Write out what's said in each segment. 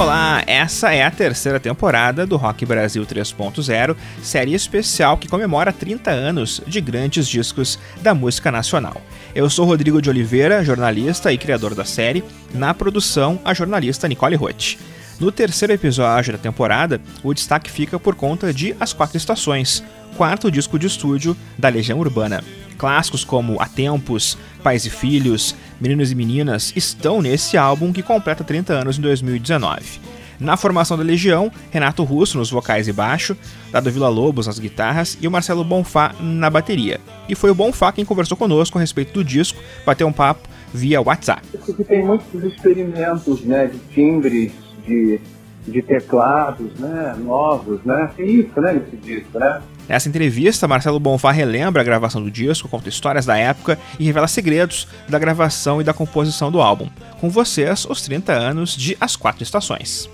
Olá, essa é a terceira temporada do Rock Brasil 3.0, série especial que comemora 30 anos de grandes discos da música nacional. Eu sou Rodrigo de Oliveira, jornalista e criador da série, na produção a jornalista Nicole Roth. No terceiro episódio da temporada, o destaque fica por conta de As Quatro Estações, quarto disco de estúdio da Legião Urbana. Clássicos como A Tempos, Pais e Filhos, Meninos e Meninas estão nesse álbum que completa 30 anos em 2019. Na formação da Legião, Renato Russo nos vocais e baixo, Dado Vila Lobos nas guitarras e o Marcelo Bonfá na bateria. E foi o Bonfá quem conversou conosco a respeito do disco, bateu um papo via WhatsApp. Porque tem muitos experimentos né, de timbres, de, de teclados né, novos, né? É isso, né, nesse disco, né? Nessa entrevista, Marcelo Bonfá relembra a gravação do disco, conta histórias da época e revela segredos da gravação e da composição do álbum. Com vocês, os 30 anos de As Quatro Estações.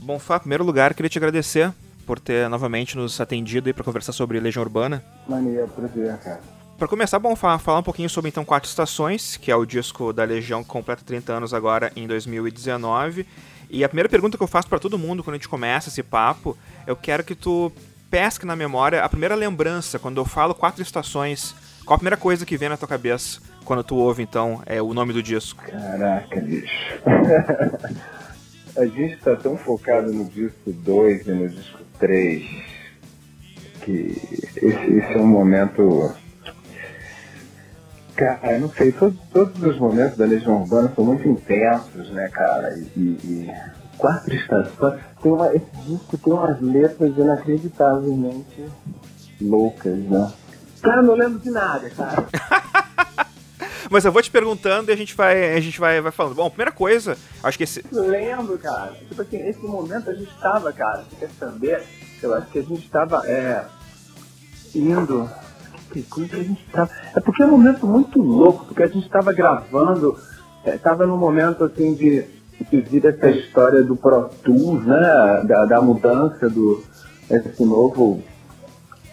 Bonfá, em primeiro lugar, queria te agradecer por ter novamente nos atendido para conversar sobre Legião Urbana. Mania, prazer, cara. Para começar, bom falar, falar um pouquinho sobre então Quatro Estações, que é o disco da Legião que completa 30 anos agora em 2019. E a primeira pergunta que eu faço para todo mundo quando a gente começa esse papo, eu quero que tu pesque na memória a primeira lembrança quando eu falo Quatro Estações. Qual a primeira coisa que vem na tua cabeça quando tu ouve então é o nome do disco? Caraca, bicho. a gente tá tão focado no disco 2 e no disco 3 que esse, esse é um momento. Cara, não sei, todos, todos os momentos da Legião Urbana são muito intensos, né, cara? E, e quatro estações. Tem esse disco tem umas letras inacreditavelmente loucas, né? Cara, não lembro de nada, cara. Mas eu vou te perguntando e a gente vai, a gente vai, vai falando. Bom, primeira coisa, acho que esse. Eu lembro, cara. Tipo assim, esse momento a gente tava, cara, você quer saber? Eu acho que a gente tava é, indo. Que coisa a gente tava. É porque é um momento muito louco, porque a gente tava gravando, é, tava num momento assim de, de vir essa história do Pro Tools, né? Da, da mudança do. Esse novo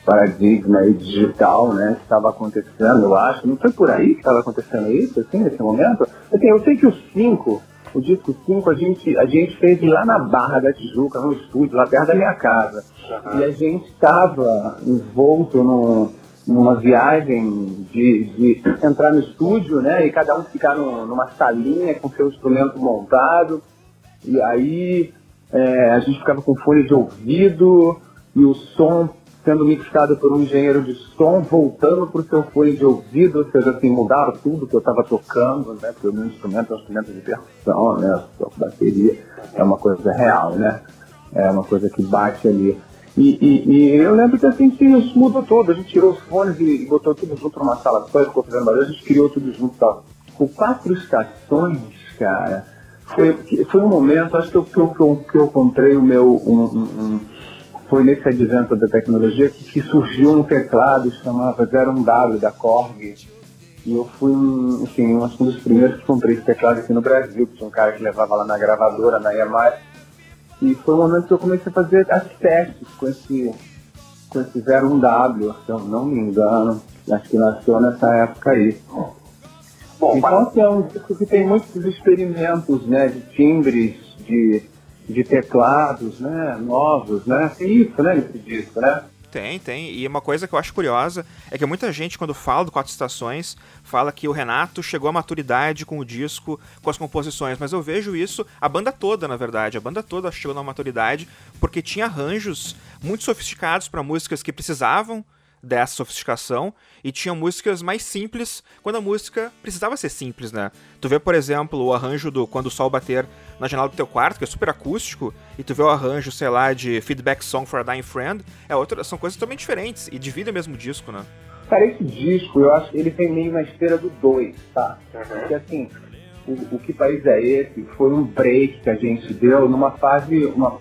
paradigma aí digital, né, que estava acontecendo, eu acho. Não foi por aí que estava acontecendo isso, assim, nesse momento? Assim, eu sei que o 5, o disco 5, a gente, a gente fez lá na Barra da Tijuca, no estúdio, lá perto da minha casa. Uhum. E a gente estava envolto num, numa viagem de, de entrar no estúdio, né, e cada um ficar no, numa salinha com seu instrumento montado. E aí é, a gente ficava com fone de ouvido e o som sendo mixado por um engenheiro de som, voltando para o seu fone de ouvido, ou seja, assim, mudava tudo que eu estava tocando, né? Porque o meu instrumento é um instrumento de percussão, né? Bateria é uma coisa real, né? É uma coisa que bate ali. E, e, e eu lembro que assim que isso mudou tudo. A gente tirou os fones e botou tudo junto numa sala só, ficou fazendo barulho, a gente criou tudo junto e tal. O Quatro Estações, cara, foi, foi um momento, acho que eu, que eu, que eu comprei o meu. Um, um, foi nesse advento da tecnologia que, que surgiu um teclado que chamava 01W da Korg. E eu fui, enfim, um dos primeiros que comprei esse teclado aqui no Brasil, que tinha um cara que levava lá na gravadora, na EMI. E foi o momento que eu comecei a fazer as testes com esse, com esse 01W, se eu não me engano. Acho que nasceu nessa época aí. Bom, então, assim, é um disco que tem muitos experimentos, né, de timbres, de de teclados, né, novos, né? Tem isso, né, nesse disco, né? Tem, tem. E uma coisa que eu acho curiosa é que muita gente, quando fala do Quatro Estações, fala que o Renato chegou à maturidade com o disco, com as composições. Mas eu vejo isso, a banda toda, na verdade. A banda toda chegou na maturidade porque tinha arranjos muito sofisticados para músicas que precisavam dessa sofisticação e tinha músicas mais simples quando a música precisava ser simples, né? Tu vê, por exemplo, o arranjo do Quando o Sol Bater na janela do teu quarto, que é super acústico, e tu vê o arranjo, sei lá, de Feedback Song for a Dying Friend, é outra, são coisas totalmente diferentes e dividem o mesmo disco, né? Cara, esse disco, eu acho que ele vem meio na esteira do 2, tá? Uhum. Porque assim, o, o, Que País é Esse foi um break que a gente deu numa fase, uma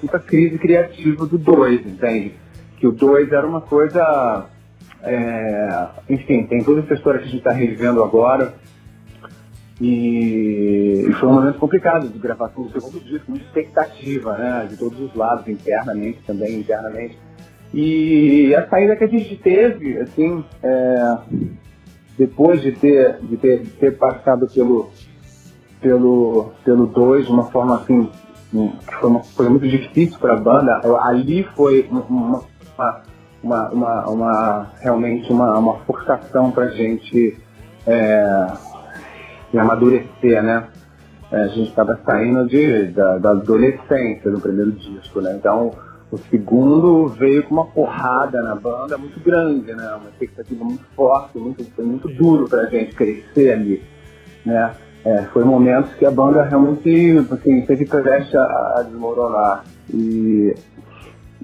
puta crise criativa do 2, entende? Que o 2 era uma coisa. É, enfim, tem toda essa história que a gente está revivendo agora. E, e, foi um momento complicado de gravação do segundo disco, muita expectativa, né? De todos os lados, internamente também, internamente. E a saída que a gente teve, assim, é, depois de ter, de ter, de ter passado pelo pelo pelo 2 de uma forma assim que foi uma coisa muito difícil para a banda ali foi uma, uma, uma, uma realmente uma, uma forçação para a gente é, amadurecer né é, a gente estava saindo de, da, da adolescência no primeiro disco né então o segundo veio com uma porrada na banda muito grande, né? Uma expectativa muito forte, muito, foi muito duro pra gente crescer ali, né? É, foi momentos que a banda realmente assim, teve prestes a, a desmoronar. E,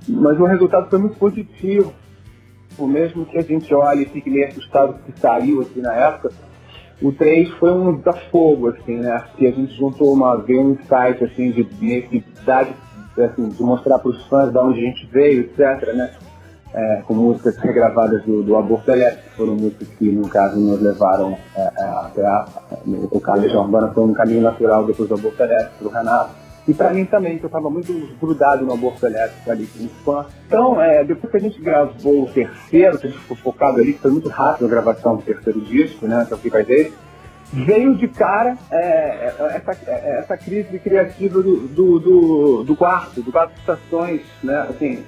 mas o resultado foi muito positivo. O mesmo que a gente olhe e fique meio assustado que saiu assim na época, o 3 foi um desafogo, assim, né? Que a gente juntou uma, veio um insight assim, de necessidade assim, de mostrar para os fãs de onde a gente veio, etc., né? É, com músicas regravadas do, do Aborto Elétrico, foram músicas que, no caso, nos levaram é, é, até a, o de Urbana foi um caminho natural depois do Aborto Elétrico, do Renato. E para mim também, que eu estava muito grudado no Aborto Elétrico ali como fã. Então, é, depois que a gente gravou o terceiro, que a gente ficou focado ali, foi muito rápido a gravação do terceiro disco, né, que é o Fica Dele, veio de cara é, é essa, é, essa crise criativa do, do, do, do quarto, do quatro estações, né? Assim,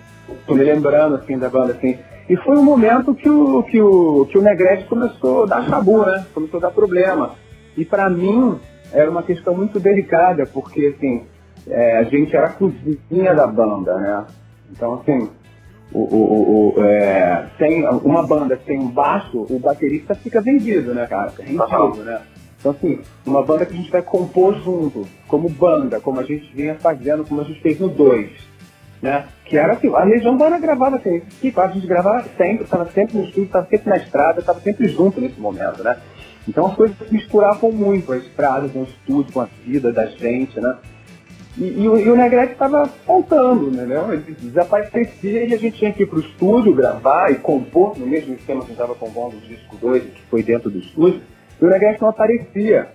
tô me lembrando assim da banda assim. E foi um momento que o, que o, que o Negrete começou a dar chabu, né? Começou a dar problema. E para mim era uma questão muito delicada, porque assim, é, a gente era a cozinha da banda, né? Então assim, o, o, o, é, tem uma banda tem um baixo, o baterista fica vendido, né, cara? Rendido, né? Então, assim, uma banda que a gente vai compor junto, como banda, como a gente vinha fazendo, como a gente fez no 2, né? Que era assim, a Legião Urbana gravava assim, que a gente gravava sempre, estava sempre no estúdio, estava sempre na estrada, estava sempre junto nesse momento, né? Então as coisas se misturavam muito, as estradas, o estúdio, com a vida da gente, né? E, e, o, e o Negrete estava faltando, entendeu? Ele desaparecia e a gente tinha que ir para o estúdio gravar e compor no mesmo esquema que a gente estava compondo o disco 2, que foi dentro do estúdio, e o Negrete não aparecia,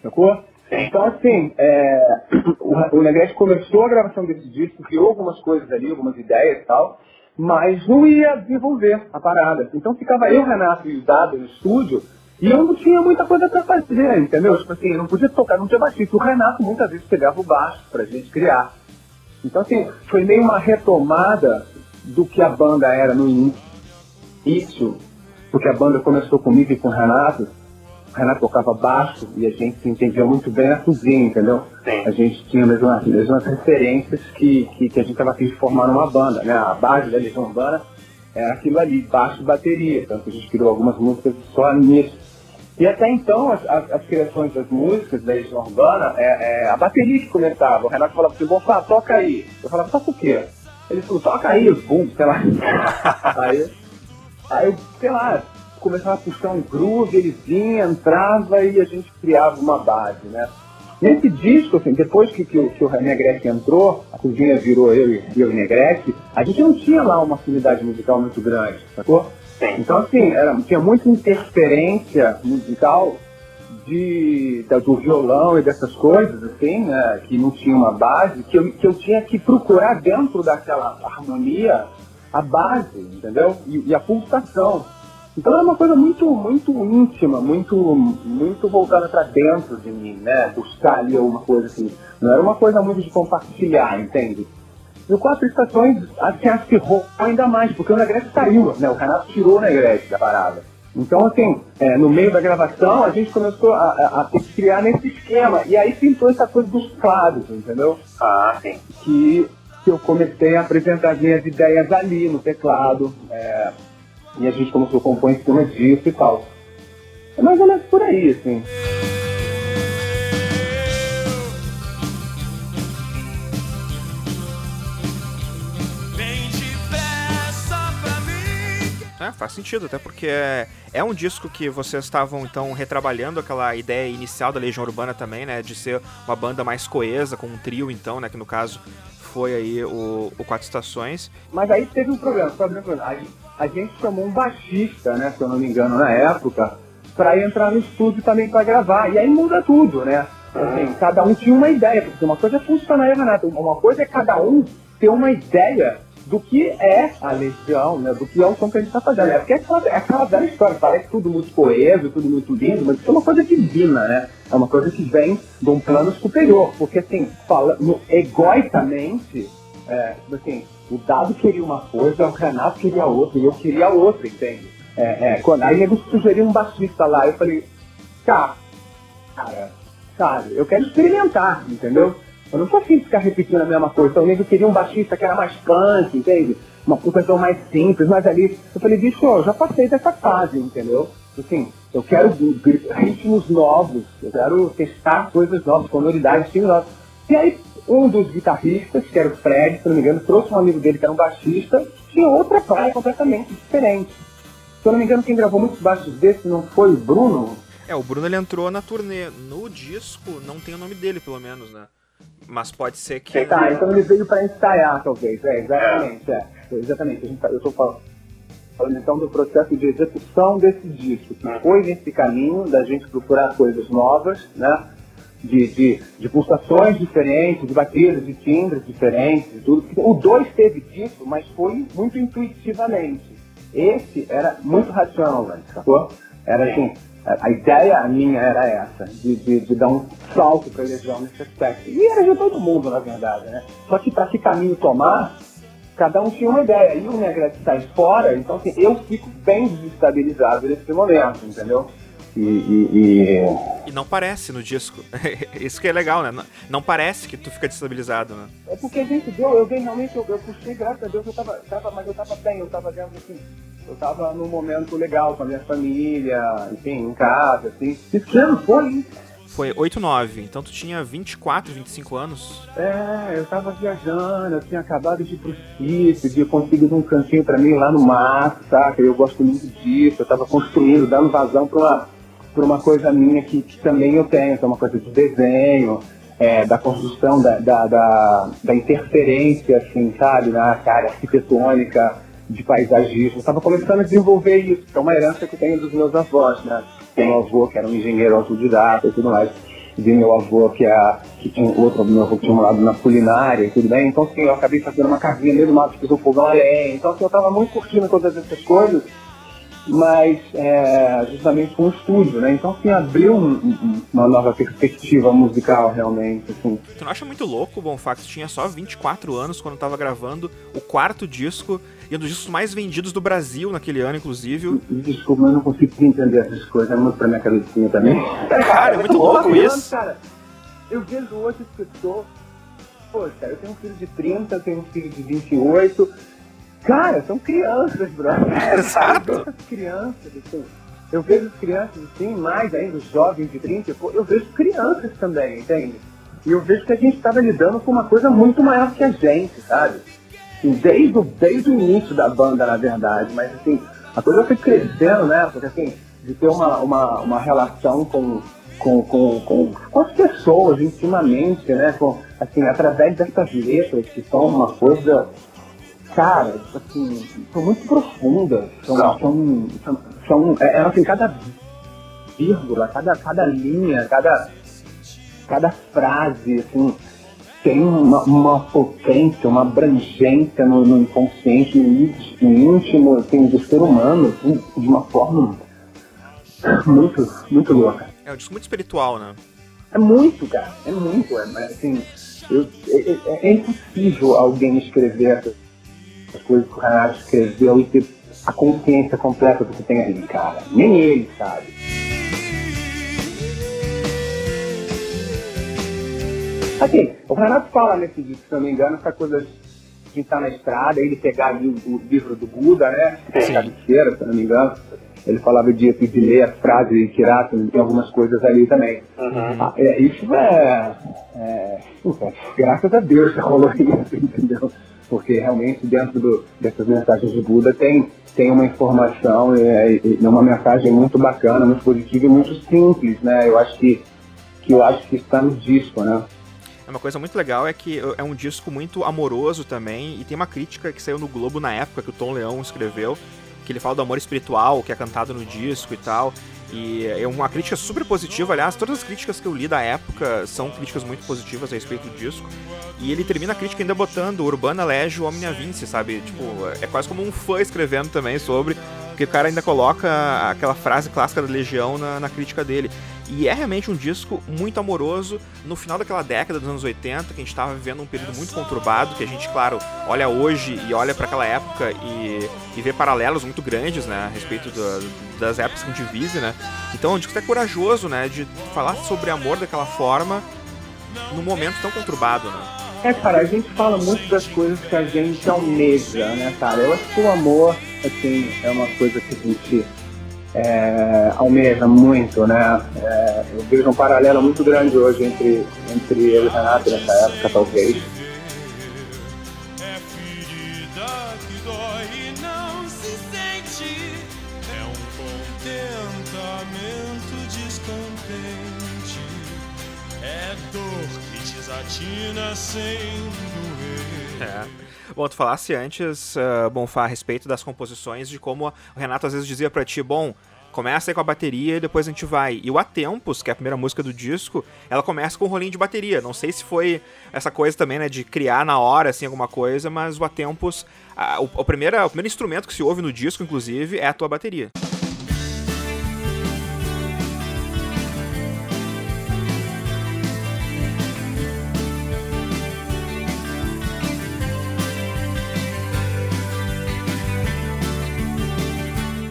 sacou? Então, assim, é, o, o Negrete começou a gravação desse disco, criou algumas coisas ali, algumas ideias e tal, mas não ia desenvolver a parada. Então ficava eu, Renato e o Dado no estúdio, e eu não tinha muita coisa pra fazer, entendeu? Tipo assim, eu não podia tocar, não tinha baixista. O Renato muitas vezes pegava o baixo pra gente criar. Então, assim, foi meio uma retomada do que a banda era no início, porque a banda começou comigo e com o Renato. O Renato tocava baixo e a gente se entendia muito bem na cozinha, entendeu? Sim. A gente tinha mesmo mesmas referências que, que, que a gente estava aqui de formar uma banda, né? A base da Legião Urbana era aquilo ali, baixo e bateria. Tanto a gente criou algumas músicas só nisso. E até então, as, as, as criações das músicas da Legião Urbana, é, é, a bateria que começava. O Renato falava assim, fala, toca aí. Eu falava, toca o quê? Ele falou, toca aí, os booms, sei lá. aí, aí eu, sei lá, começava a puxar um groove, ele vinha, entrava e a gente criava uma base, né? Nesse disco, assim, depois que, que, que o Negrete entrou, a cozinha virou eu e, eu e o Negrete, a gente não tinha lá uma afinidade musical muito grande, sacou? Então, assim, era, tinha muita interferência musical de, da, do violão e dessas coisas, assim, né, que não tinha uma base, que eu, que eu tinha que procurar dentro daquela harmonia a base, entendeu? E, e a pulsação. Então era uma coisa muito, muito íntima, muito, muito voltada para dentro de mim, né? Buscar ali alguma coisa assim. Não era uma coisa muito de compartilhar, entende? E o Quatro Estações assim, acirrou ainda mais, porque o Negrete saiu, né? O Renato tirou o Negrete da parada. Então, assim, é, no meio da gravação, a gente começou a, a, a, ter que criar nesse esquema. E aí pintou essa coisa dos quadros, entendeu? Ah, sim. Que, que eu comecei a apresentar as minhas ideias ali no teclado. É, e a gente começou a compor em cima disso e tal. É mais ou menos por aí, assim. É, faz sentido, até porque é, é um disco que vocês estavam então retrabalhando aquela ideia inicial da Legião Urbana também, né? De ser uma banda mais coesa, com um trio, então, né? Que no caso foi aí o, o Quatro Estações. Mas aí teve um problema, problema a, a gente chamou um baixista, né? Se eu não me engano, na época, para entrar no estúdio também para gravar. E aí muda tudo, né? Assim, cada um tinha uma ideia, porque uma coisa é funcionar, Renato, uma coisa é cada um ter uma ideia do que é a Legião, né? Do que é o som que a gente está fazendo. É porque é aquela, é aquela velha história, parece tudo muito coeso, tudo muito lindo, mas isso é uma coisa divina, né? É uma coisa que vem de um plano superior. Porque assim, falando egoicamente, é, tipo assim, o Dado queria uma coisa, o Renato queria outra, e eu queria outra, entende? É, é, quando, aí ele sugeriu um baixista lá, eu falei, cara, cara, sabe, eu quero experimentar, entendeu? Eu não sou afim de ficar repetindo a mesma coisa. Então, eu queria um baixista que era mais punk, entende? Uma canção mais simples, mas ali. Eu falei, bicho, eu já passei dessa fase, entendeu? Assim, eu quero ritmos novos, eu quero testar coisas novas, sonoridades, novos. E aí, um dos guitarristas, que era o Fred, se não me engano, trouxe um amigo dele que era um baixista, tinha outra praia completamente diferente. Se eu não me engano, quem gravou muitos baixos desses não foi o Bruno? É, o Bruno ele entrou na turnê. No disco, não tem o nome dele, pelo menos, né? Mas pode ser que. Tá, então ele veio para ensaiar, talvez. É, exatamente. É. Exatamente. A gente, tá, eu estou falando então do processo de execução desse disco, que foi nesse caminho da gente procurar coisas novas, né? De, de, de pulsações diferentes, de batidas, de timbres diferentes, de tudo. O 2 teve disso, mas foi muito intuitivamente. Esse era muito racional, né, sacou? Era assim, a ideia minha era essa, de, de, de dar um salto para a Legião nesse aspecto. E era de todo mundo, na verdade, né? Só que para que caminho tomar, cada um tinha uma ideia. E o Negrete sai fora, então assim, eu fico bem desestabilizado nesse momento, entendeu? E, e, e... e, não parece no disco. Isso que é legal, né? Não, não, parece que tu fica destabilizado, né? É porque a gente deu, eu dei realmente, eu, eu puxei, graças a Deus, eu tava, tava, mas eu tava bem, eu tava vendo assim, eu tava num momento legal com a minha família, enfim, em casa, assim. Que ano foi, hein? Foi 8, 9, então tu tinha 24, 25 anos? É, eu tava viajando, eu tinha acabado de ir pro sítio, de conseguir um cantinho pra mim lá no mato, saca? Eu gosto muito disso, eu tava construindo, dando vazão pra uma por uma coisa minha que, que também eu tenho, que é uma coisa de desenho, é, da construção, da, da, da, da, interferência, assim, sabe, na área arquitetônica, de paisagismo. Estava começando a desenvolver isso, que é uma herança que eu tenho dos meus avós, né? Meu avô que era um engenheiro autodidata e tudo mais. Vi meu avô que, é, que tinha outro meu avô que tinha um lado na culinária e tudo bem. Então, assim, eu acabei fazendo uma casinha mesmo, mato, fiz um fogão além. Então, assim, eu estava muito curtindo todas essas coisas mas é, justamente com o estúdio, né? Então, assim, abriu um, um, uma nova perspectiva musical, realmente, assim. Tu não acha muito louco, bom fax tinha só 24 anos quando tava gravando o quarto disco e um dos discos mais vendidos do Brasil naquele ano, inclusive. Desculpa, eu não consigo entender essas coisas, é muito pra minha cabecinha também. Cara, é muito louco isso. Cara, eu vejo hoje as pessoas... Poxa, eu tenho um filho de 30, eu tenho um filho de 28 Cara, são crianças, brother. Exato. crianças, assim. Eu vejo crianças assim, mais ainda, os jovens de 30, eu vejo crianças também, entende? E eu vejo que a gente estava lidando com uma coisa muito maior que a gente, sabe? Assim, desde, o, desde o início da banda, na verdade, mas assim, a coisa foi crescendo, né? Porque assim, de ter uma, uma, uma relação com, com, com, com, com as pessoas intimamente, né? Com, assim, através dessas letras que são uma coisa cara, assim, são muito profundas. São, são, são, são é, é, assim, cada vírgula, cada, cada linha, cada, cada frase, assim, tem uma, uma potência, uma abrangência no, no inconsciente, no íntimo, assim, do ser humano, assim, de uma forma muito, muito louca. É um disco muito espiritual, né? É muito, cara, é muito, é, assim, eu, é, é, é impossível alguém escrever as coisas que o Renato escreveu e ter a consciência completa do que tem ali, cara. Nem ele sabe. Assim, o Renato fala nesse disco, se não me engano, essa coisa de estar na estrada, ele pegar ali o, livro do Buda, né? Cabeceira, se não me engano. Ele falava de, de ler as frases de Kirato, tem algumas coisas ali também. Uhum. Ah, é, isso é, é, Graças a Deus que rolou isso, entendeu? porque realmente dentro do, dessas mensagens de Buda tem, tem uma informação é, e, uma mensagem muito bacana, muito positiva e muito simples, né? Eu acho que, que eu acho que está no disco, né? É uma coisa muito legal é que é um disco muito amoroso também e tem uma crítica que saiu no Globo na época que o Tom Leão escreveu que ele fala do amor espiritual que é cantado no disco e tal E é uma crítica super positiva, aliás, todas as críticas que eu li da época são críticas muito positivas a respeito do disco. E ele termina a crítica ainda botando Urbana Legio Omnia Vinci, sabe? Tipo, é quase como um fã escrevendo também sobre, porque o cara ainda coloca aquela frase clássica da Legião na, na crítica dele. E é realmente um disco muito amoroso no final daquela década dos anos 80, que a gente estava vivendo um período muito conturbado, que a gente, claro, olha hoje e olha para aquela época e, e vê paralelos muito grandes, né, a respeito do, das épocas que a gente vive, né. Então é um disco até corajoso, né, de falar sobre amor daquela forma num momento tão conturbado, né. É, cara, a gente fala muito das coisas que a gente almeja, né, cara? Eu acho que o amor, assim, é uma coisa que a gente é, almeja muito, né? É, eu vejo um paralelo muito grande hoje entre, entre eu e Renato nessa época, talvez. É dor que desatina sem doer. É. Bom, tu falasse antes, uh, Bonfá, a respeito das composições, de como o Renato às vezes dizia para ti, bom, começa aí com a bateria e depois a gente vai. E o A Tempos, que é a primeira música do disco, ela começa com um rolinho de bateria. Não sei se foi essa coisa também, né, de criar na hora, assim, alguma coisa, mas o A Tempos, a, o, o, o primeiro instrumento que se ouve no disco, inclusive, é a tua bateria.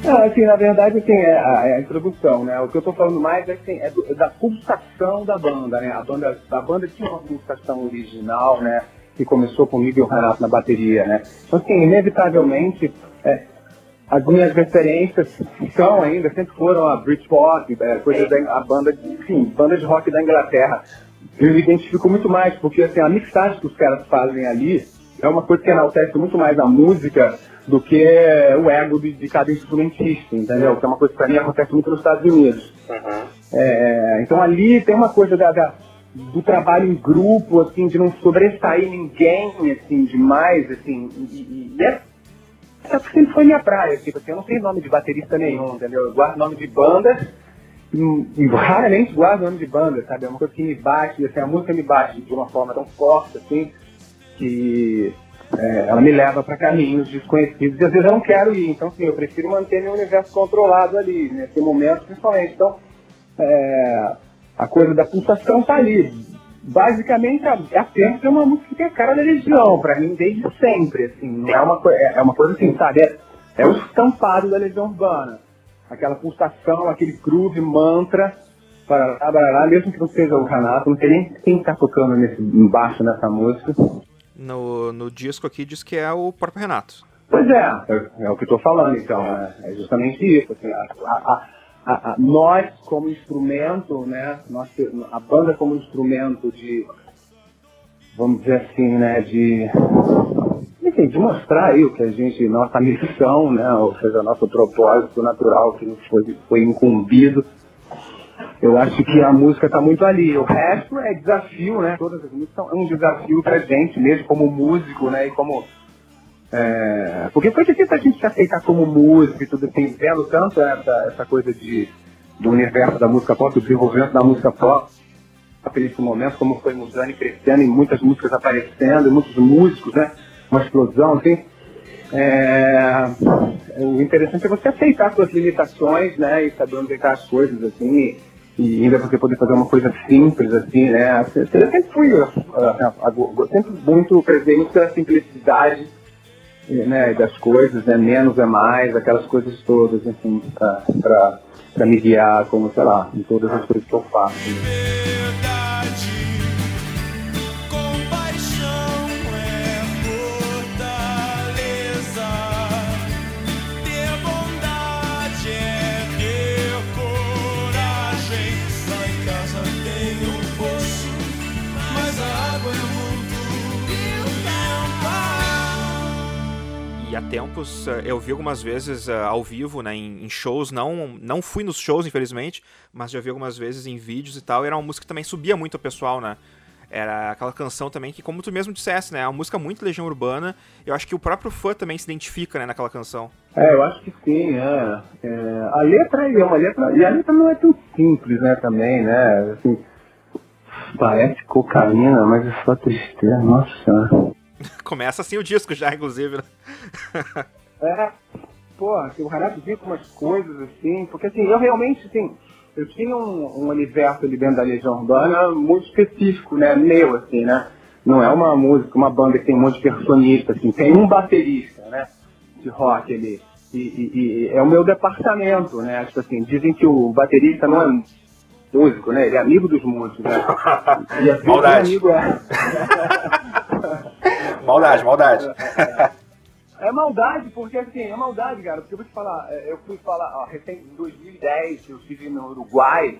Não, assim, na verdade, assim, é a, é a introdução, né? O que eu estou falando mais é, assim, é, do, é, da pulsação da banda, né? A banda, a banda tinha uma pulsação original, né? Que começou comigo e o Renato na bateria, né? Então, assim, inevitavelmente, é, as minhas referências são ainda, sempre foram a Britpop, é, coisa da a banda, enfim, banda de rock da Inglaterra. Eu me identifico muito mais, porque assim, a mixagem que os caras fazem ali é uma coisa que enaltece muito mais a música do que o ego de, de cada instrumentista, entendeu? Que é uma coisa que para mim acontece muito nos Estados Unidos. Uhum. É, então ali tem uma coisa da, da, do trabalho em grupo, assim, de não sobressair ninguém, assim, demais, assim, e, e é, é sempre foi minha praia, tipo assim, eu não tenho nome de baterista nenhum, entendeu? Eu guardo nome de bandas raramente guardo nome de banda, sabe? É uma coisa que me bate, assim, a música me bate de uma forma tão forte, assim, que é, ela me leva para caminhos desconhecidos e às vezes eu não quero ir. Então, sim, eu prefiro manter meu universo controlado ali, nesse momento, principalmente. Então, é, a coisa da pulsação tá ali. Basicamente, a, a é uma música que tem a cara da Legião, para mim, desde sempre. Assim, não é uma, é, é uma coisa assim, sabe? É, é o estampado da Legião Urbana. Aquela pulsação, aquele groove, mantra, para barará, mesmo que não seja o Renato, não sei nem quem está tocando nesse, embaixo nessa música no, no disco aqui diz que é o próprio Renato. Pois é, é, o que estou falando, então. É, é, justamente isso. Assim, a, a, a, nós, como instrumento, né, nós, a banda como instrumento de, vamos dizer assim, né, de, enfim, de mostrar aí o que a gente, nossa missão, né, ou seja, nosso propósito natural que nos foi, foi incumbido eu acho que a música está muito ali. O resto é desafio, né? Todas as músicas são um desafio pra gente mesmo, como músico, né? E como. É... Porque foi difícil a gente se aceitar como músico e tudo assim, vendo tanto essa, essa coisa de, do universo da música pop, o desenvolvimento da música pop nesse momento, como foi mudando e crescendo, e muitas músicas aparecendo, e muitos músicos, né? Uma explosão, assim. É... O interessante é você aceitar suas limitações, né? E saber onde as coisas, assim e ainda você poder fazer uma coisa simples assim, né? Eu sempre fui uh, uh, sempre muito presente da simplicidade né, das coisas, né? Menos é mais, aquelas coisas todas, assim, para me guiar como, sei lá, em todas as coisas que eu faço. Né? Tempos eh, eu vi algumas vezes uh, ao vivo, né, em, em, shows, não, não fui nos shows, infelizmente, mas já vi algumas vezes em vídeos e tal, e era uma música que também subia muito o pessoal, né? Era aquela canção também que, como tu mesmo dissesse, né? É uma música muito Legião Urbana. Eu acho que o próprio fã também se identifica né, naquela canção. É, eu acho que sim, é. é a letra é uma letra. E a letra não é tão simples, né, também, né? Assim, parece cocaína, mas é só tristeza, nossa. Começa assim o disco já, inclusive, né? é, pô, o Renato vinha com umas coisas assim, porque assim, eu realmente, assim, eu tinha um, um universo ali dentro da Legião Urbana muito específico, né? Meu, assim, né? Não é uma música, uma banda que tem um monte de personista, assim, tem um baterista, né? De rock ali. E, e, e, é o meu departamento, né? Tipo assim, dizem que o baterista não é músico, né? Ele é amigo dos músicos, né? E às maldade. amigo é. maldade, maldade. É maldade, porque assim, é maldade, cara. Porque eu vou te falar, é, eu fui falar, ó, em 2010, eu estive no Uruguai,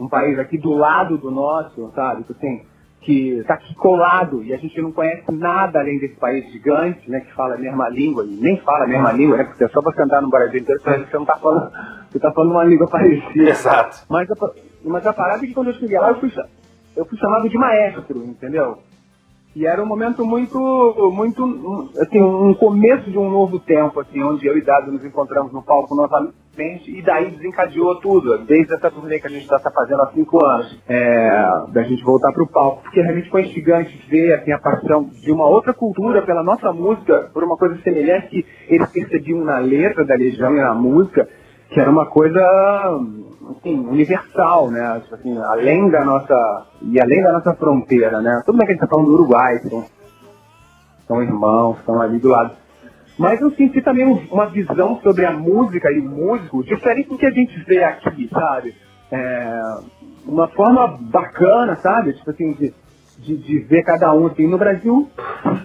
um país aqui do lado do nosso, sabe? Tipo assim, que tá aqui colado e a gente não conhece nada além desse país gigante, né? Que fala a mesma língua, e nem fala a mesma língua, né? Porque é só você andar no Brasil inteiro, você não tá falando, você tá falando uma língua parecida. Exato. Mas a, mas a parada é que quando eu cheguei lá, eu fui, eu fui chamado de maestro, entendeu? E era um momento muito, muito, assim, um começo de um novo tempo, assim, onde eu e Dado nos encontramos no palco novamente e daí desencadeou tudo, desde essa turnê que a gente está tá fazendo há cinco anos, é, da gente voltar para o palco, porque realmente foi instigante ver assim, a paixão de uma outra cultura pela nossa música, por uma coisa semelhante que eles percebiam na letra da Legião e na música, que era uma coisa assim, universal, né? Tipo assim, além da nossa. E além da nossa fronteira, né? Tudo bem que a gente tá falando do Uruguai, são, são irmãos, estão ali do lado. Mas eu senti também uma visão sobre a música e o músico diferente do que a gente vê aqui, sabe? É, uma forma bacana, sabe? Tipo assim, de, de, de, ver cada um assim no Brasil.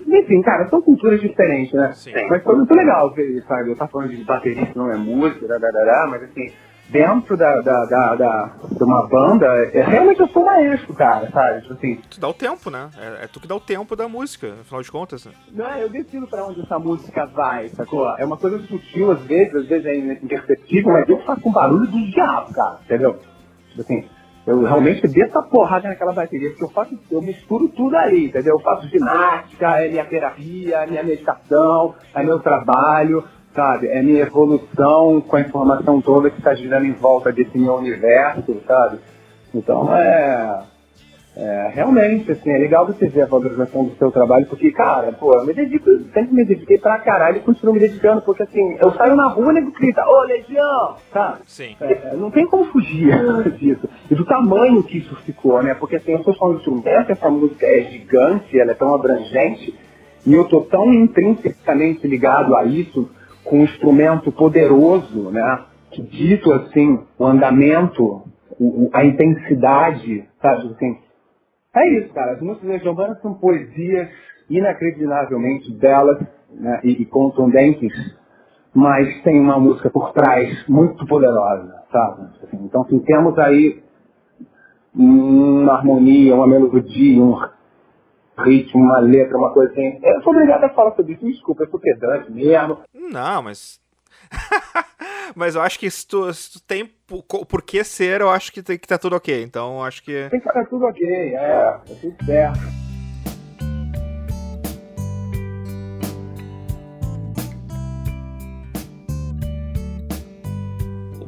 Enfim, cara, são culturas diferentes, né? Sim. Mas foi muito legal ver, sabe? Eu tava falando de baterista, não é música, mas assim, dentro da, da, da, da, de uma banda, é, realmente eu sou maestro, cara, sabe? Tipo assim. Tu dá o tempo, né? É, é, tu que dá o tempo da música, afinal de contas. Né? Não, eu decido pra onde essa música vai, sacou? É uma coisa sutil às vezes, às vezes é imperceptível, mas eu faço um barulho do diabo, cara, entendeu? Tipo assim. Eu realmente desço a porrada naquela bateria, porque eu faço, eu misturo tudo ali, entendeu? Eu faço ginástica, é minha terapia, é minha meditação, é meu trabalho, sabe? É minha evolução com a informação toda que está girando em volta desse meu universo, sabe? Então é, é, realmente, assim, é legal você ver a valorização do seu trabalho, porque, cara, pô, eu me dedico, sempre me dediquei pra caralho e continuo me dedicando, porque assim, eu saio na rua e nego grita, ô Legião, sabe? Sim. É, não tem como fugir disso. E do tamanho que isso ficou, né? Porque assim, eu sou só um instrumento, essa música é gigante, ela é tão abrangente, e eu tô tão intrinsecamente ligado a isso, com um instrumento poderoso, né? Que dito assim, o andamento, o, a intensidade, sabe? Assim, é isso, cara. As músicas legianas são poesias inacreditavelmente belas né? e, e contundentes, mas tem uma música por trás muito poderosa, sabe? Assim, então, assim, temos aí uma harmonia, uma melodia, um ritmo, uma letra, uma coisa assim. Eu sou obrigado a falar sobre isso, desculpa, eu sou pedante mesmo. Não, mas. mas eu acho que se tu, se tu tem por, que ser, eu acho que, que tá tudo ok. Então acho que. Tem que estar tudo ok, é, tá tudo certo.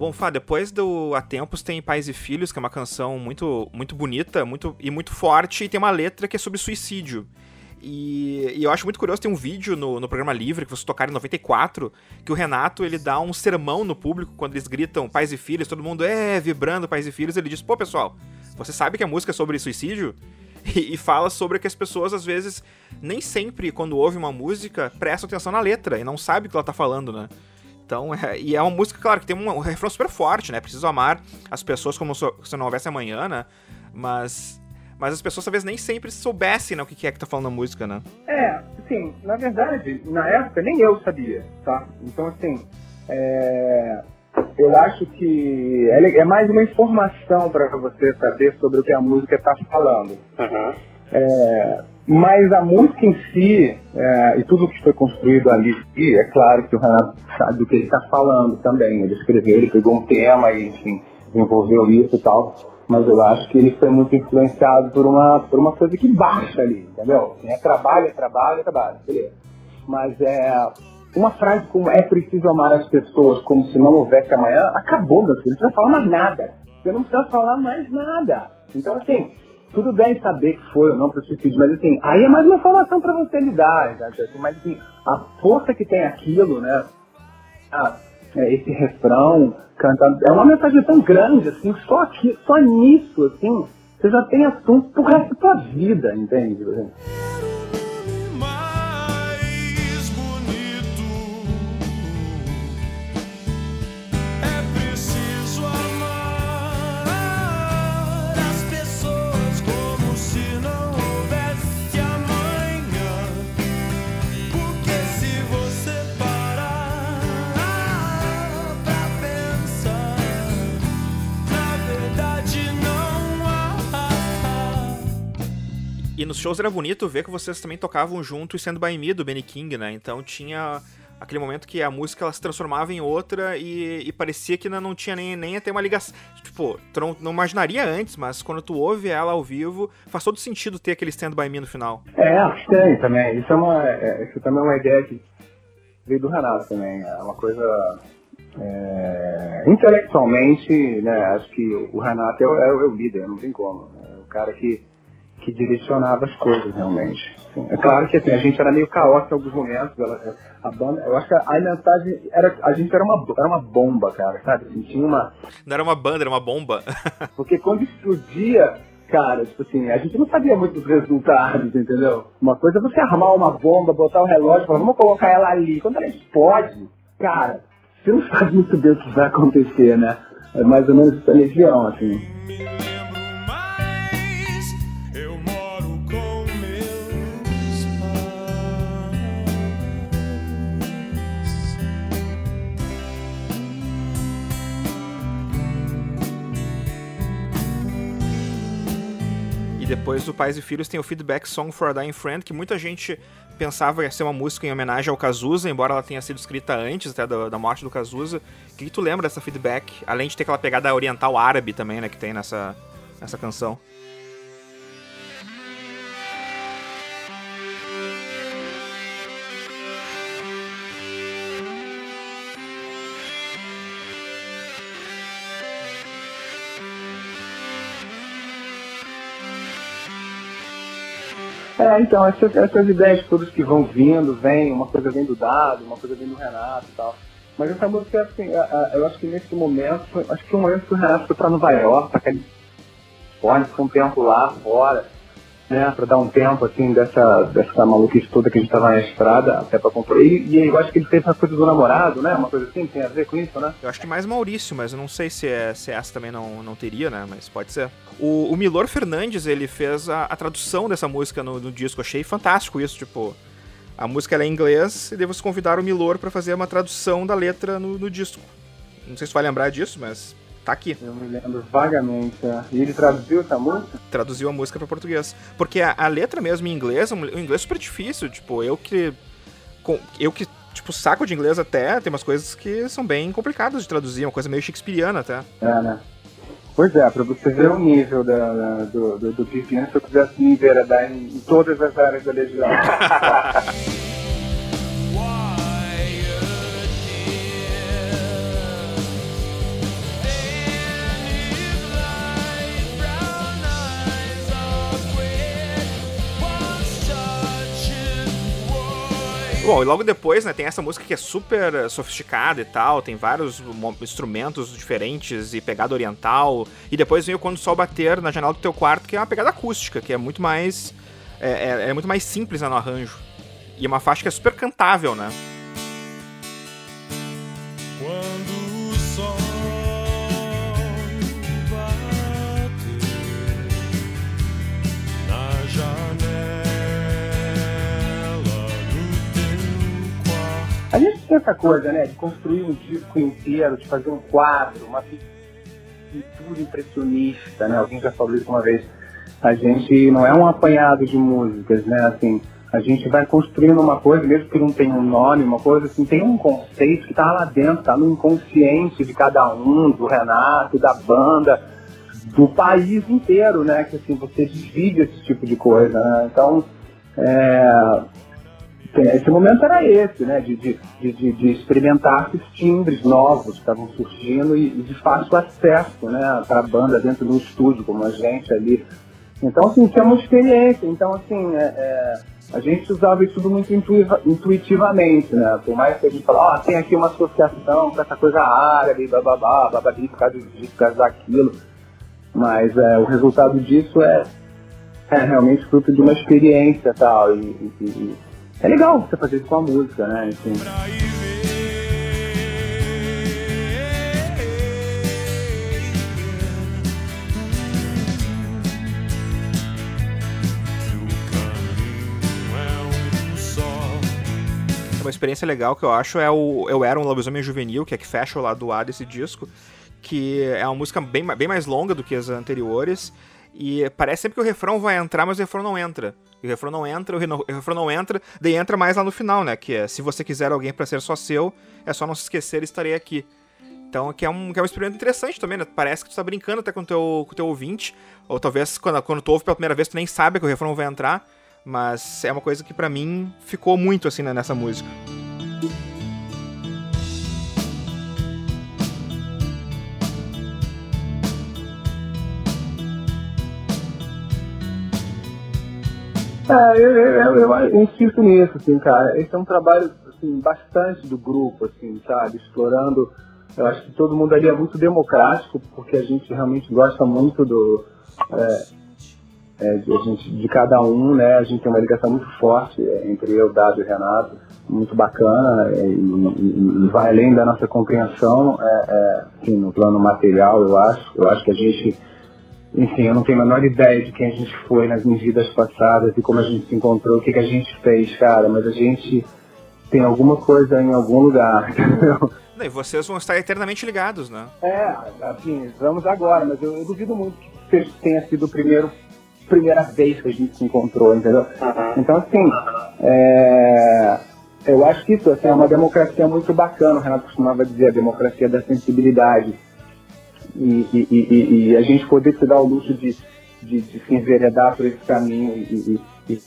Bom, Fá, depois do Há Tempos tem Pais e Filhos, que é uma canção muito, muito bonita muito, e muito forte, e tem uma letra que é sobre suicídio. E, e, eu acho muito curioso, tem um vídeo no, no programa Livre, que vocês tocaram em 94, que o Renato, ele dá um sermão no público, quando eles gritam pais e filhos, todo mundo é vibrando pais e filhos, ele diz, pô, pessoal, você sabe que a música é sobre suicídio? E, e fala sobre que as pessoas, às vezes, nem sempre, quando ouvem uma música, prestam atenção na letra, e não sabem o que ela tá falando, né? Então, é, e é uma música, claro, que tem um, um refrão super forte, né? Preciso amar as pessoas como se, se não houvesse amanhã, né? Mas, mas as pessoas talvez nem sempre soubessem né, o que é que tá falando a música, né? É, assim, na verdade, na época nem eu sabia, tá? Então, assim, é, eu acho que é, é mais uma informação para você saber sobre o que a música está falando. Uhum. É, mas a música em si, é, e tudo que foi construído ali, é claro que o Renato sabe do que ele está falando também. Ele escreveu, ele pegou um tema e, enfim, desenvolveu isso e tal. Mas eu acho que ele foi muito influenciado por uma, por uma coisa que baixa ali, entendeu? É trabalho, trabalho, trabalho, beleza. Mas é, uma frase como é preciso amar as pessoas como se não houvesse amanhã, acabou, meu filho. Não precisa falar mais nada. Você não precisa falar mais nada. Então, assim, tudo bem saber que foi ou não para o suicídio, mas assim, aí é mais uma informação para você lidar, né? mas assim, a força que tem aquilo, né? Ah, é, esse refrão cantando, é uma mensagem tão grande, assim, só aqui, só nisso, assim, você já tem assunto pro resto da sua vida, entende? Shows era bonito ver que vocês também tocavam junto e sendo by Me do Benny King, né? Então tinha aquele momento que a música ela se transformava em outra e, e parecia que não tinha nem, nem ter uma ligação. Tipo, tu não, não, imaginaria antes, mas quando tu ouve ela ao vivo, faz todo sentido ter aquele stand by me no final. É, acho que tem também. Isso, é uma, é, isso também é uma ideia que veio do Renato também. É uma coisa. É, intelectualmente, né, acho que o Renato é, é, é o líder, não tem como. É o cara que que direcionava as coisas realmente. É claro que assim, a gente era meio caótico em alguns momentos. Ela, a banda, eu acho que a mensagem era. A gente era uma, era uma bomba, cara, sabe? Assim, tinha uma. Não era uma banda, era uma bomba. porque quando explodia, cara, tipo assim, a gente não sabia muito dos resultados, entendeu? Uma coisa é você armar uma bomba, botar o relógio, falar, vamos colocar ela ali. Quando ela explode, cara, você não sabe muito bem o que vai acontecer, né? É mais ou menos essa legião, assim. Depois do Pais e Filhos tem o Feedback Song for a Dying Friend, que muita gente pensava ser uma música em homenagem ao Cazuza, embora ela tenha sido escrita antes até da, da morte do Cazuza. O que, que, tu lembra dessa feedback? Além de ter aquela pegada oriental árabe também, né, que tem nessa, nessa canção. É, então, essas, essas ideias todas que vão vindo, vem, uma coisa vem do Dado, uma coisa vem do Renato e tal. Mas essa música, assim, eu acho que nesse momento, acho que foi um momento que o Renato foi pra Nova York, pra Califórnia, ficou um tempo lá fora né, para dar um tempo assim dessa, dessa maluquice toda que a gente tava na estrada até para comprar. E, e, eu acho que ele teve essa coisa do namorado, né? Uma coisa assim, tem a ver com isso, né? Eu acho que mais Maurício, mas eu não sei se, é, se essa também não, não teria, né? Mas pode ser. O, o Milor Fernandes, ele fez a, a tradução dessa música no, no disco. Eu achei fantástico isso, tipo. A música é em inglês e devo convidar o Milor para fazer uma tradução da letra no, no disco. Não sei se vai lembrar disso, mas Tá aqui. Eu me lembro vagamente. É. E ele traduziu essa música? Traduziu a música para português. Porque a, a, letra mesmo em inglês, o inglês é super difícil. Tipo, eu que. Com, eu que, tipo, saco de inglês até, tem umas coisas que são bem complicadas de traduzir, uma coisa meio shakespeariana até. É, né? Pois é, pra você ver o nível da, da do, do, do se eu quisesse me enveredar em, em todas as áreas da legião. Bom, e logo depois, né, tem essa música que é super sofisticada e tal, tem vários instrumentos diferentes e pegada oriental. E depois vem o Quando o Sol Bater na janela do teu quarto, que é uma pegada acústica, que é muito mais. É, é, é muito mais simples né, no arranjo. E é uma faixa que é super cantável, né? A gente tem essa coisa, né, de construir um disco inteiro, de fazer um quadro, uma pintura impressionista, né? Alguém já falou isso uma vez. A gente não é um apanhado de músicas, né? Assim, a gente vai construindo uma coisa, mesmo que não tenha um nome, uma coisa assim, tem um conceito que tá lá dentro, tá no inconsciente de cada um, do Renato, da banda, do país inteiro, né? Que assim, você divide esse tipo de coisa, né? Então, é, esse momento era esse, né? De, de, de, de experimentar esses timbres novos que estavam surgindo e, e de fácil acesso, né? Para a banda dentro do estúdio, como a gente ali. Então, assim, tinha uma experiência. Então, assim, é, é, a gente usava isso tudo muito intuitivamente, né? Por mais que a gente falasse, ah, tem aqui uma associação com essa coisa árabe, bababá, bababi, por causa disso, por causa daquilo. Mas é, o resultado disso é, é realmente fruto de uma experiência tal. E, e, e é legal você fazer isso com a música, né? Enfim. Uma experiência legal que eu acho é o Eu Era um Lobisomem Juvenil, que é que fecha o lado A desse disco, que é uma música bem, bem mais longa do que as anteriores, e parece sempre que o refrão vai entrar, mas o refrão não entra. E o refrão não entra, o refrão não entra, daí entra mais lá no final, né? Que é se você quiser alguém para ser só seu, é só não se esquecer, estarei aqui. Então, que é um, que é um experimento interessante também, né? Parece que tu tá brincando até com o teu, com o teu ouvinte. Ou talvez quando, quando tu ouve pela primeira vez, tu nem sabe que o refrão vai entrar. Mas é uma coisa que para mim ficou muito assim né, nessa música. É, eu, eu, eu, eu, insisto nisso, assim, cara. Esse é um trabalho assim, bastante do grupo, assim, sabe? Explorando. Eu acho que todo mundo ali é muito democrático, porque a gente realmente gosta muito do. É, é, de, a gente, de cada um, né? A gente tem uma ligação muito forte é, entre eu, Dado e Renato, muito bacana é, e, e, e, vai além da nossa compreensão, é, é, assim, no plano material, eu acho. Eu acho que a gente enfim, eu não tenho a menor ideia de quem a gente foi nas medidas passadas e como a gente se encontrou, o que, que a gente fez, cara, mas a gente tem alguma coisa em algum lugar, entendeu? E vocês vão estar eternamente ligados, né? É, assim, vamos agora, mas eu, eu duvido muito que tenha sido o primeiro primeira vez que a gente se encontrou, entendeu? Então, assim, é, eu acho que isso assim, é uma democracia muito bacana, o Renato costumava dizer, a democracia da sensibilidade e, e, e, e, a gente poder se dar o luxo de, de, de se enveredar por esse caminho e, e,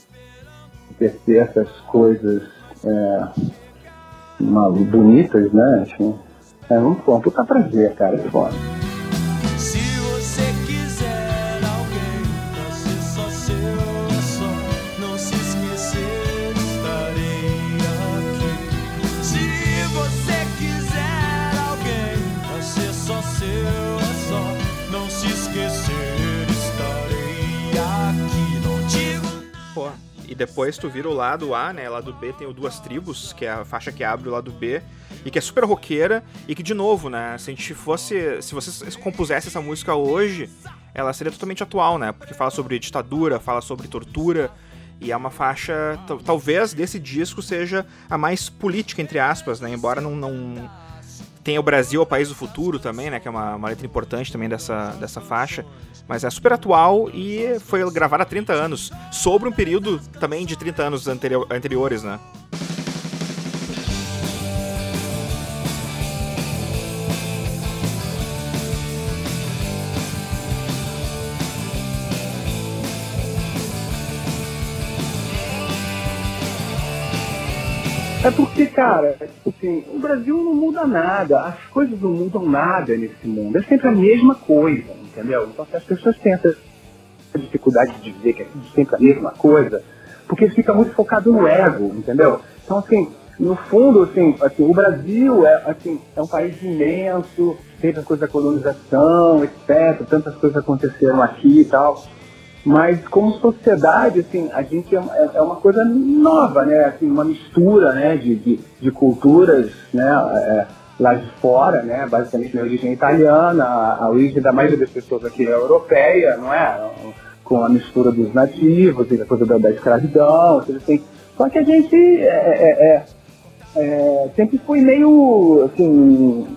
ter essas coisas é, bonitas, né? Assim, é um, um puta prazer, cara, é foda. Depois tu vira o lado A, né? Lado B tem o Duas Tribos, que é a faixa que abre o lado B, e que é super roqueira, e que, de novo, né? Se a gente fosse. Se você compusesse essa música hoje, ela seria totalmente atual, né? Porque fala sobre ditadura, fala sobre tortura. E é uma faixa, talvez desse disco seja a mais política, entre aspas, né? Embora não, não tem o Brasil, o País do Futuro também, né? Que é uma, uma letra importante também dessa, dessa faixa. Mas é super atual e foi gravada há 30 anos. Sobre um período também de 30 anos anterior, anteriores, né? É porque, cara, assim, o Brasil não muda nada, as coisas não mudam nada nesse mundo, é sempre a mesma coisa, entendeu? Então se as pessoas têm essa dificuldade de dizer que é sempre a mesma coisa, porque fica muito focado no ego, entendeu? Então, assim, no fundo, assim, assim o Brasil é, assim, é um país imenso, teve a coisa da colonização, etc., tantas coisas aconteceram aqui e tal. Mas como sociedade, assim, a gente é, é, uma coisa nova, né? Assim, uma mistura, né, de, de, de culturas, né, é, lá de fora, né? Basicamente minha origem é italiana, a, origem da maioria das pessoas aqui é europeia, não é? Com a mistura dos nativos e a coisa da, da escravidão, assim. Só que a gente é, é, é, é sempre foi meio, assim,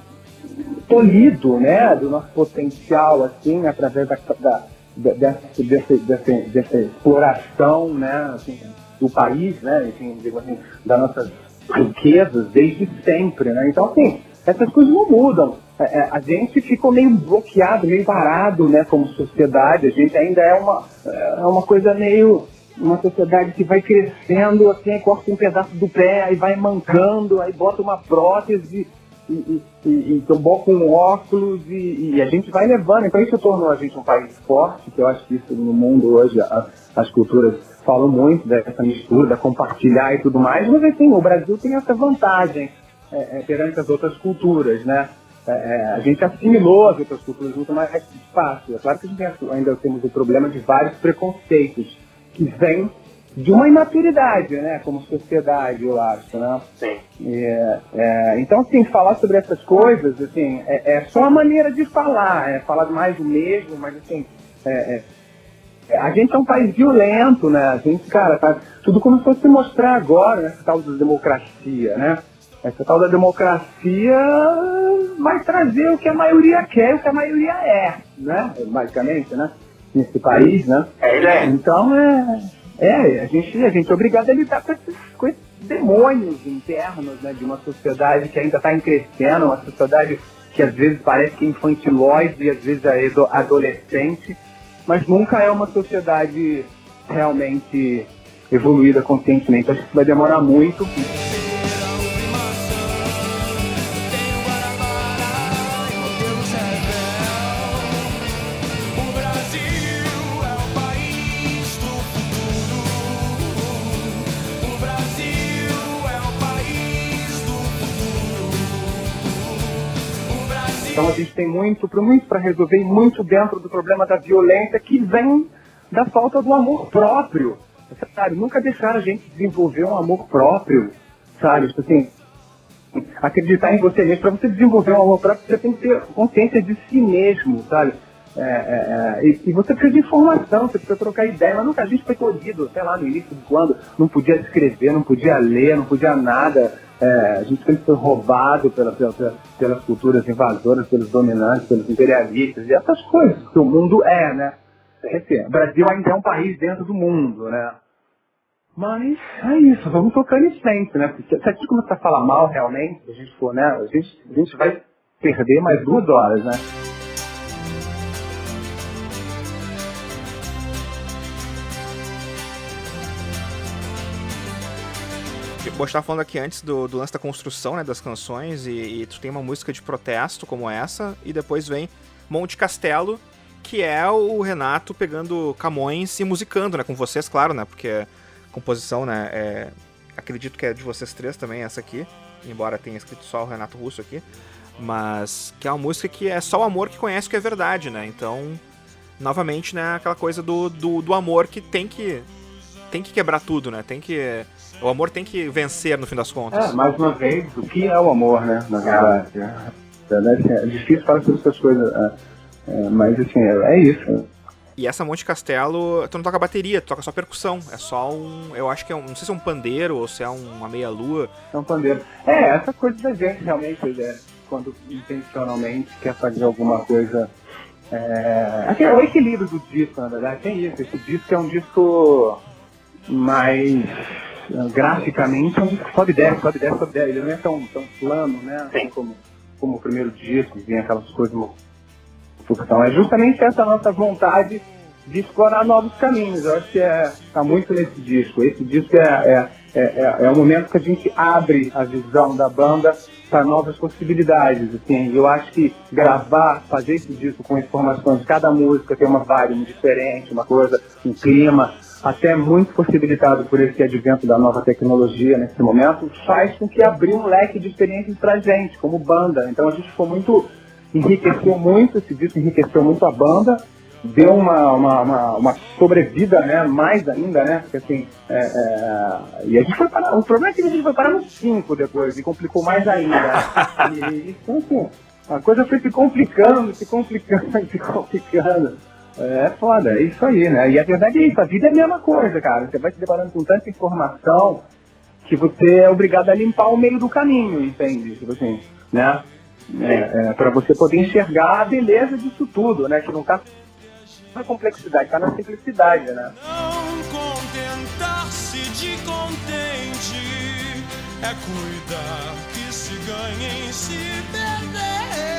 polido, né? Do nosso potencial, assim, através da, da dessa, dessa, dessa, dessa exploração né, assim, do país, né, digo assim, das nossas riquezas desde sempre. Né? Então, assim, essas coisas não mudam. É, é, a gente ficou meio bloqueado, meio parado, né, como sociedade. A gente ainda é uma, é uma coisa meio uma sociedade que vai crescendo, assim, corta um pedaço do pé, aí vai mancando, aí bota uma prótese e, e, e, bota um óculos e, e, a gente vai levando. Então isso tornou a gente um país forte, que eu acho que isso no mundo hoje, a, as culturas falam muito dessa mistura, compartilhar e tudo mais, mas assim, o Brasil tem essa vantagem é, é, perante as outras culturas, né? É, é, a gente assimilou as outras culturas muito mais fácil. É claro que a gente ainda temos o problema de vários preconceitos que vêm de uma imaturidade, né, como sociedade, eu acho, né? Sim. É, é, então, assim, falar sobre essas coisas, assim, é, é, só a maneira de falar, é falar mais do mesmo, mas assim, é, é, a gente é um país violento, né? A gente, cara, tá, tudo começou a se mostrar agora, nessa tal da democracia, né? Essa tal da democracia vai trazer o que a maioria quer, o que a maioria é, né? Basicamente, né? Nesse país, né? É, é. Então é, é a gente, a gente é obrigado a lidar com esses, com esses demônios internos, né? De uma sociedade que ainda está crescendo, uma sociedade que às vezes parece que é infantilóide e às vezes é adolescente, mas nunca é uma sociedade realmente evoluída conscientemente. Acho que vai demorar muito. Gente tem muito, muito para resolver e muito dentro do problema da violência que vem da falta do amor próprio. Sabe, nunca deixar a gente desenvolver um amor próprio, sabe? Tipo assim, acreditar em você mesmo. Para você desenvolver um amor próprio, você tem que ter consciência de si mesmo, sabe? É, é, é, e, e, você precisa de informação, você precisa trocar ideia, mas nunca a gente foi colhido, sei lá, no início do quando não podia escrever, não podia ler, não podia nada. É, a gente sempre foi roubado pela, pela, pelas culturas invasoras, pelos dominantes, pelos imperialistas e essas coisas que o mundo é, né? o Brasil ainda é um país dentro do mundo, né? Mas é isso, vamos tocando em frente, né? Porque se a gente começar a falar mal realmente, a gente for, né? A gente, a gente vai perder mais duas horas, né? Tipo, estava falando aqui antes do, do, lance da construção né, das canções, e, e, tu tem uma música de protesto como essa, e depois vem Monte Castelo, que é o Renato pegando Camões e musicando, né, com vocês, claro, né, porque a composição, né, é, acredito que é de vocês três também, essa aqui, embora tenha escrito só o Renato Russo aqui, mas que é uma música que é só o amor que conhece o que é verdade, né, então, novamente, né, aquela coisa do, do, do amor que tem que tem que quebrar tudo, né, tem que o amor tem que vencer no fim das contas. É, mais uma vez, o que é o amor, né? Na verdade. É, é difícil falar sobre essas coisas, é, é, mas assim, é, é, isso. E essa Monte Castelo, tu não toca bateria, tu toca só percussão. É só um. Eu acho que é um. Não sei se é um pandeiro ou se é uma meia-lua. É um pandeiro. É, essa coisa da gente realmente, é, quando intencionalmente quer fazer alguma coisa. É, é o equilíbrio do disco, na verdade, tem isso. Esse disco é um disco mais graficamente é sobe e desce, sobe e desce, sobe e desce. Ele não é tão, tão plano, né? Assim como, como o primeiro disco, vinha aquelas coisas. Então é justamente essa nossa vontade de explorar novos caminhos. Eu acho que é, está muito nesse disco. Esse disco é, é, é, é, é o momento que a gente abre a visão da banda para novas possibilidades. Assim, eu acho que gravar, fazer esse disco com informações cada música tem uma vibe diferente, uma coisa, um clima, até muito possibilitado por esse advento da nova tecnologia nesse momento, faz com que abriu um leque de experiências para a gente, como banda. Então a gente ficou muito, enriqueceu muito, esse disco enriqueceu muito a banda, deu uma, uma, uma, uma sobrevida, né, mais ainda, né, porque assim, é, é, e a gente foi parar, o problema é que a gente foi parar no 5 depois, e complicou mais ainda. e, então assim, a coisa foi se complicando, se complicando, se complicando. É foda, é isso aí, né? E a verdade é isso, a vida é a mesma coisa, cara. Você vai se deparando com tanta informação que você é obrigado a limpar o meio do caminho, entende? Tipo assim, né? É, é, para você poder enxergar a beleza disso tudo, né? Que não tá na complexidade, tá na simplicidade, né? Não contentar-se de contente é cuidar que se ganhe em se perder.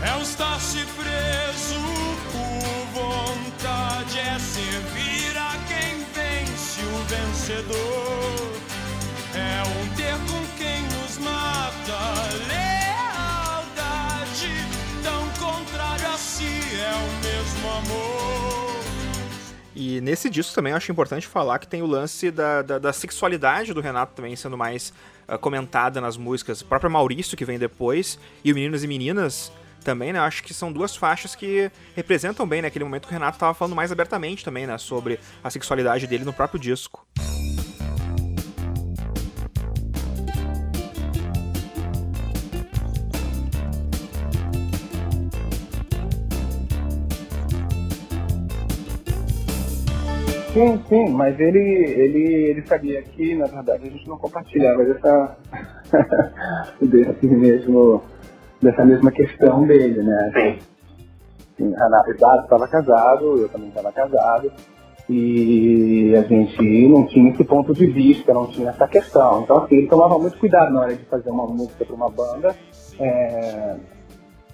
É estar-se preso por vontade, é servir a quem vence o vencedor. É um ter com quem nos mata. Lealdade, tão contrário a si, é o mesmo amor. E nesse disco também acho importante falar que tem o lance da, da, da sexualidade do Renato também sendo mais uh, comentada nas músicas. O próprio Maurício, que vem depois, e o Meninos e Meninas também, né? Acho que são duas faixas que representam bem naquele né, momento que o Renato estava falando mais abertamente também, né? Sobre a sexualidade dele no próprio disco. Sim, sim, mas ele, ele, ele sabia que, na verdade, a gente não compartilhava dessa, desse mesmo, dessa mesma questão dele, né? Sim. sim Renato estava casado, eu também estava casado, e a gente não tinha esse ponto de vista, não tinha essa questão. Então, assim, ele tomava muito cuidado na hora de fazer uma música para uma banda, é,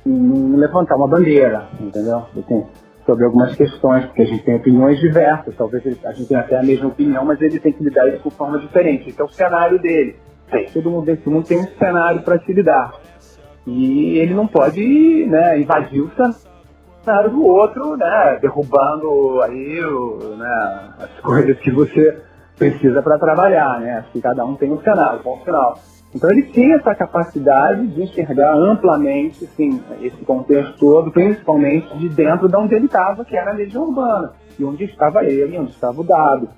levantar uma bandeira, entendeu? Assim, sobre algumas questões, porque a gente tem opiniões diversas, talvez a gente tenha até a mesma opinião, mas ele tem que lidar isso de forma diferente. Esse é o cenário dele. Sim. Todo mundo desse mundo tem um cenário para se lidar. E ele não pode né, invadir o cenário do outro, né, derrubando aí o, né, as coisas que você precisa para trabalhar. Né? Acho que cada um tem um cenário, ponto final. Então ele tinha essa capacidade de enxergar amplamente assim, esse contexto todo, principalmente de dentro de onde ele estava, que era a legião urbana, e onde estava ele, onde estava o dado.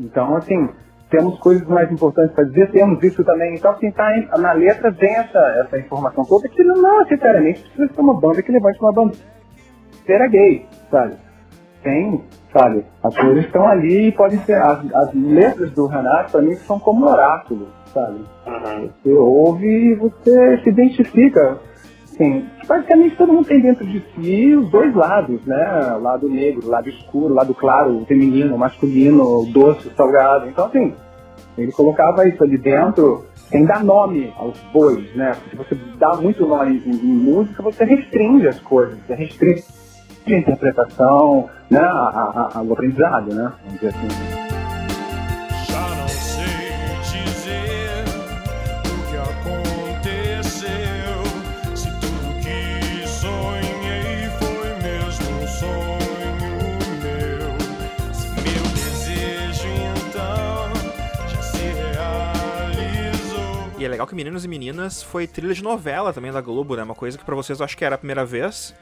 Então, assim, temos coisas mais importantes para dizer, temos isso também. Então, assim, tá na letra vem essa, essa informação toda que não necessariamente precisa ser uma banda que levante uma bandeira gay, sabe? Tem, sabe? As coisas estão ali e podem ser. As, as letras do Renato, para mim, são como oráculos sabe? Você ouve e você se identifica. Assim, basicamente todo mundo tem dentro de si os dois lados, né? O lado negro, o lado escuro, o lado claro, o feminino, o masculino, o doce, o salgado. Então, assim, ele colocava isso ali dentro sem dar nome aos bois, né? Se você dá muito nome em, em música, você restringe as coisas, você restringe a interpretação, né? A, a, a, o aprendizado, né? Vamos dizer assim. É legal que Meninos e Meninas foi trilha de novela também da Globo, né? Uma coisa que para vocês eu acho que era a primeira vez.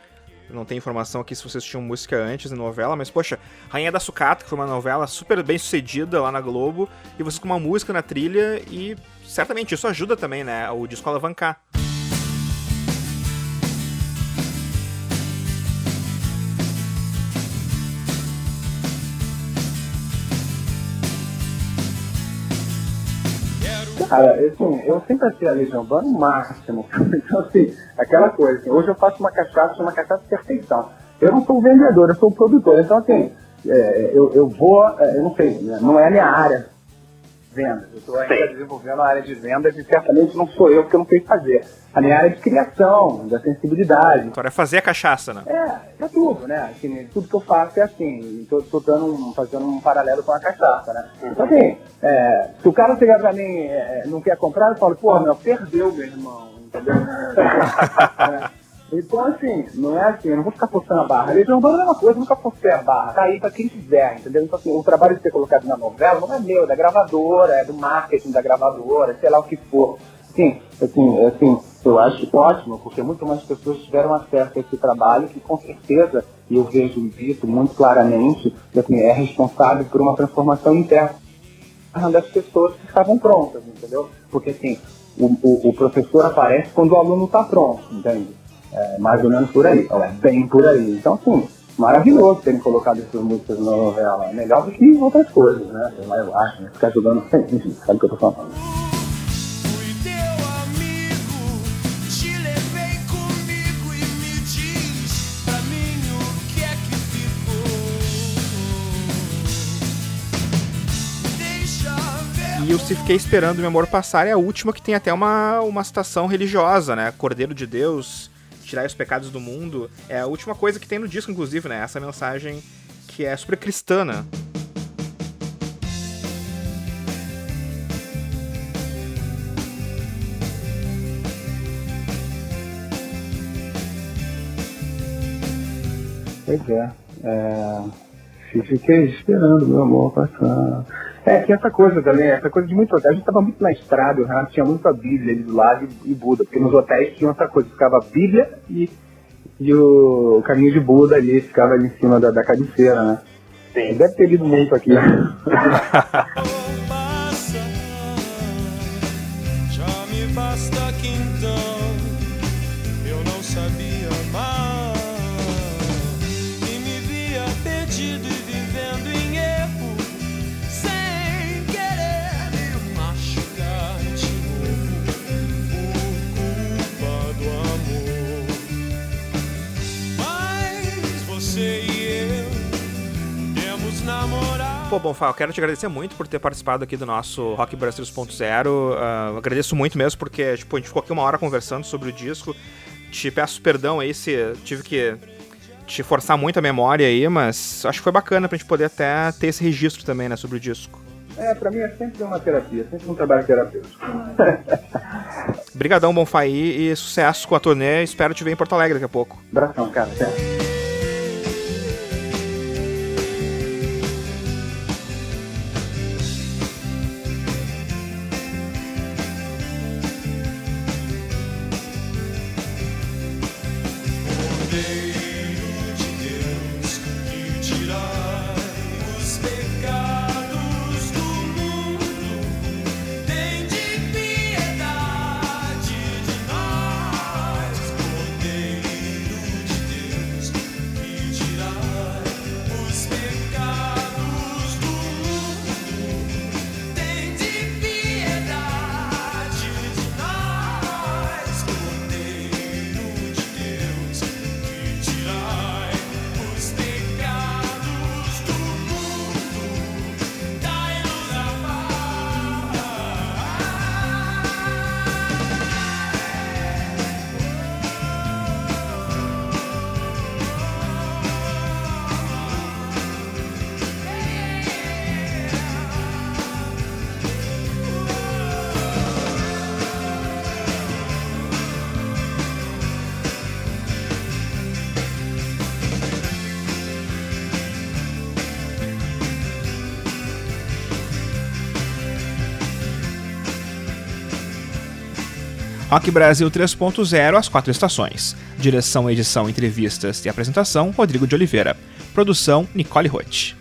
Não tem informação aqui se vocês tinham música antes em novela, mas poxa, Rainha da Sucata, que foi uma novela super bem sucedida lá na Globo, e vocês com uma música na trilha, e certamente isso ajuda também, né? O disco alavancar. Cara, assim, eu sempre achei a Legião Urbana o máximo. Então, assim, aquela coisa. Assim, hoje eu faço uma cachaça, uma cachaça de perfeição. Eu não sou vendedor, eu sou produtor. Então, assim, é, eu, eu vou, é, eu não sei, né, não é a minha área vendas. Eu estou ainda desenvolvendo a área de vendas e certamente não sou eu que eu não sei fazer. A minha área é de criação, da sensibilidade. Agora é fazer a cachaça, né? É, é tudo, né? Assim, tudo que eu faço é assim. Estou dando um, fazendo um paralelo com a cachaça, né? Uhum. Então, assim, é, se o cara chegar pra mim é, não quer comprar, eu falo, pô, meu, perdeu, meu irmão, entendeu? é. Então, assim, não é assim, eu não vou ficar forçando a barra. Legião Urbana é uma coisa, eu nunca forcei a barra. Tá aí pra quem quiser, entendeu? Então, assim, o trabalho de ser colocado na novela não é meu, é da gravadora, é do marketing da gravadora, sei lá o que for. Sim, assim, assim, eu acho ótimo, porque muito mais pessoas tiveram acesso a esse trabalho que, com certeza, e eu vejo isso muito claramente, assim, é responsável por uma transformação interna das pessoas que estavam prontas, entendeu? Porque, assim, o, o, o professor aparece quando o aluno está pronto, entende? É mais ou menos por aí, então, é bem por aí. Então, assim, maravilhoso terem colocado essas músicas na novela. Melhor do que outras coisas, né? Eu acho, né? Ficar jogando. Enfim, sabe o que eu tô falando. Ver E eu se fiquei esperando meu amor passar é a última que tem até uma, uma citação religiosa, né? Cordeiro de Deus, tirar os pecados do mundo. É a última coisa que tem no disco, inclusive, né? Essa mensagem que é super cristã, né? Pois é. é... Fiquei esperando meu amor passar. É, que essa coisa também, essa coisa de muito hotel. A gente estava muito na estrada, o Renato tinha muito a Bíblia ali do lado e, Buda, porque nos hotéis tinha essa coisa, ficava a Bíblia e, e o caminho de Buda ali, ficava ali em cima da, da cabeceira, né? Sim. Deve ter lido muito aqui. Pô, Bonfá, eu quero te agradecer muito por ter participado aqui do nosso Rock Brasil 2.0. Uh, agradeço muito mesmo, porque tipo, a gente ficou aqui uma hora conversando sobre o disco. Te peço perdão aí se tive que te forçar muito a memória aí, mas acho que foi bacana pra gente poder até ter esse registro também, né, sobre o disco. É, pra mim é sempre uma terapia, sempre um trabalho terapêutico. Obrigadão, Bonfá, e sucesso com a turnê. Espero te ver em Porto Alegre daqui a pouco. Abração, cara. Até. day. Rock Brasil 3.0, as quatro estações. Direção, edição, entrevistas e apresentação, Rodrigo de Oliveira. Produção, Nicole Roth.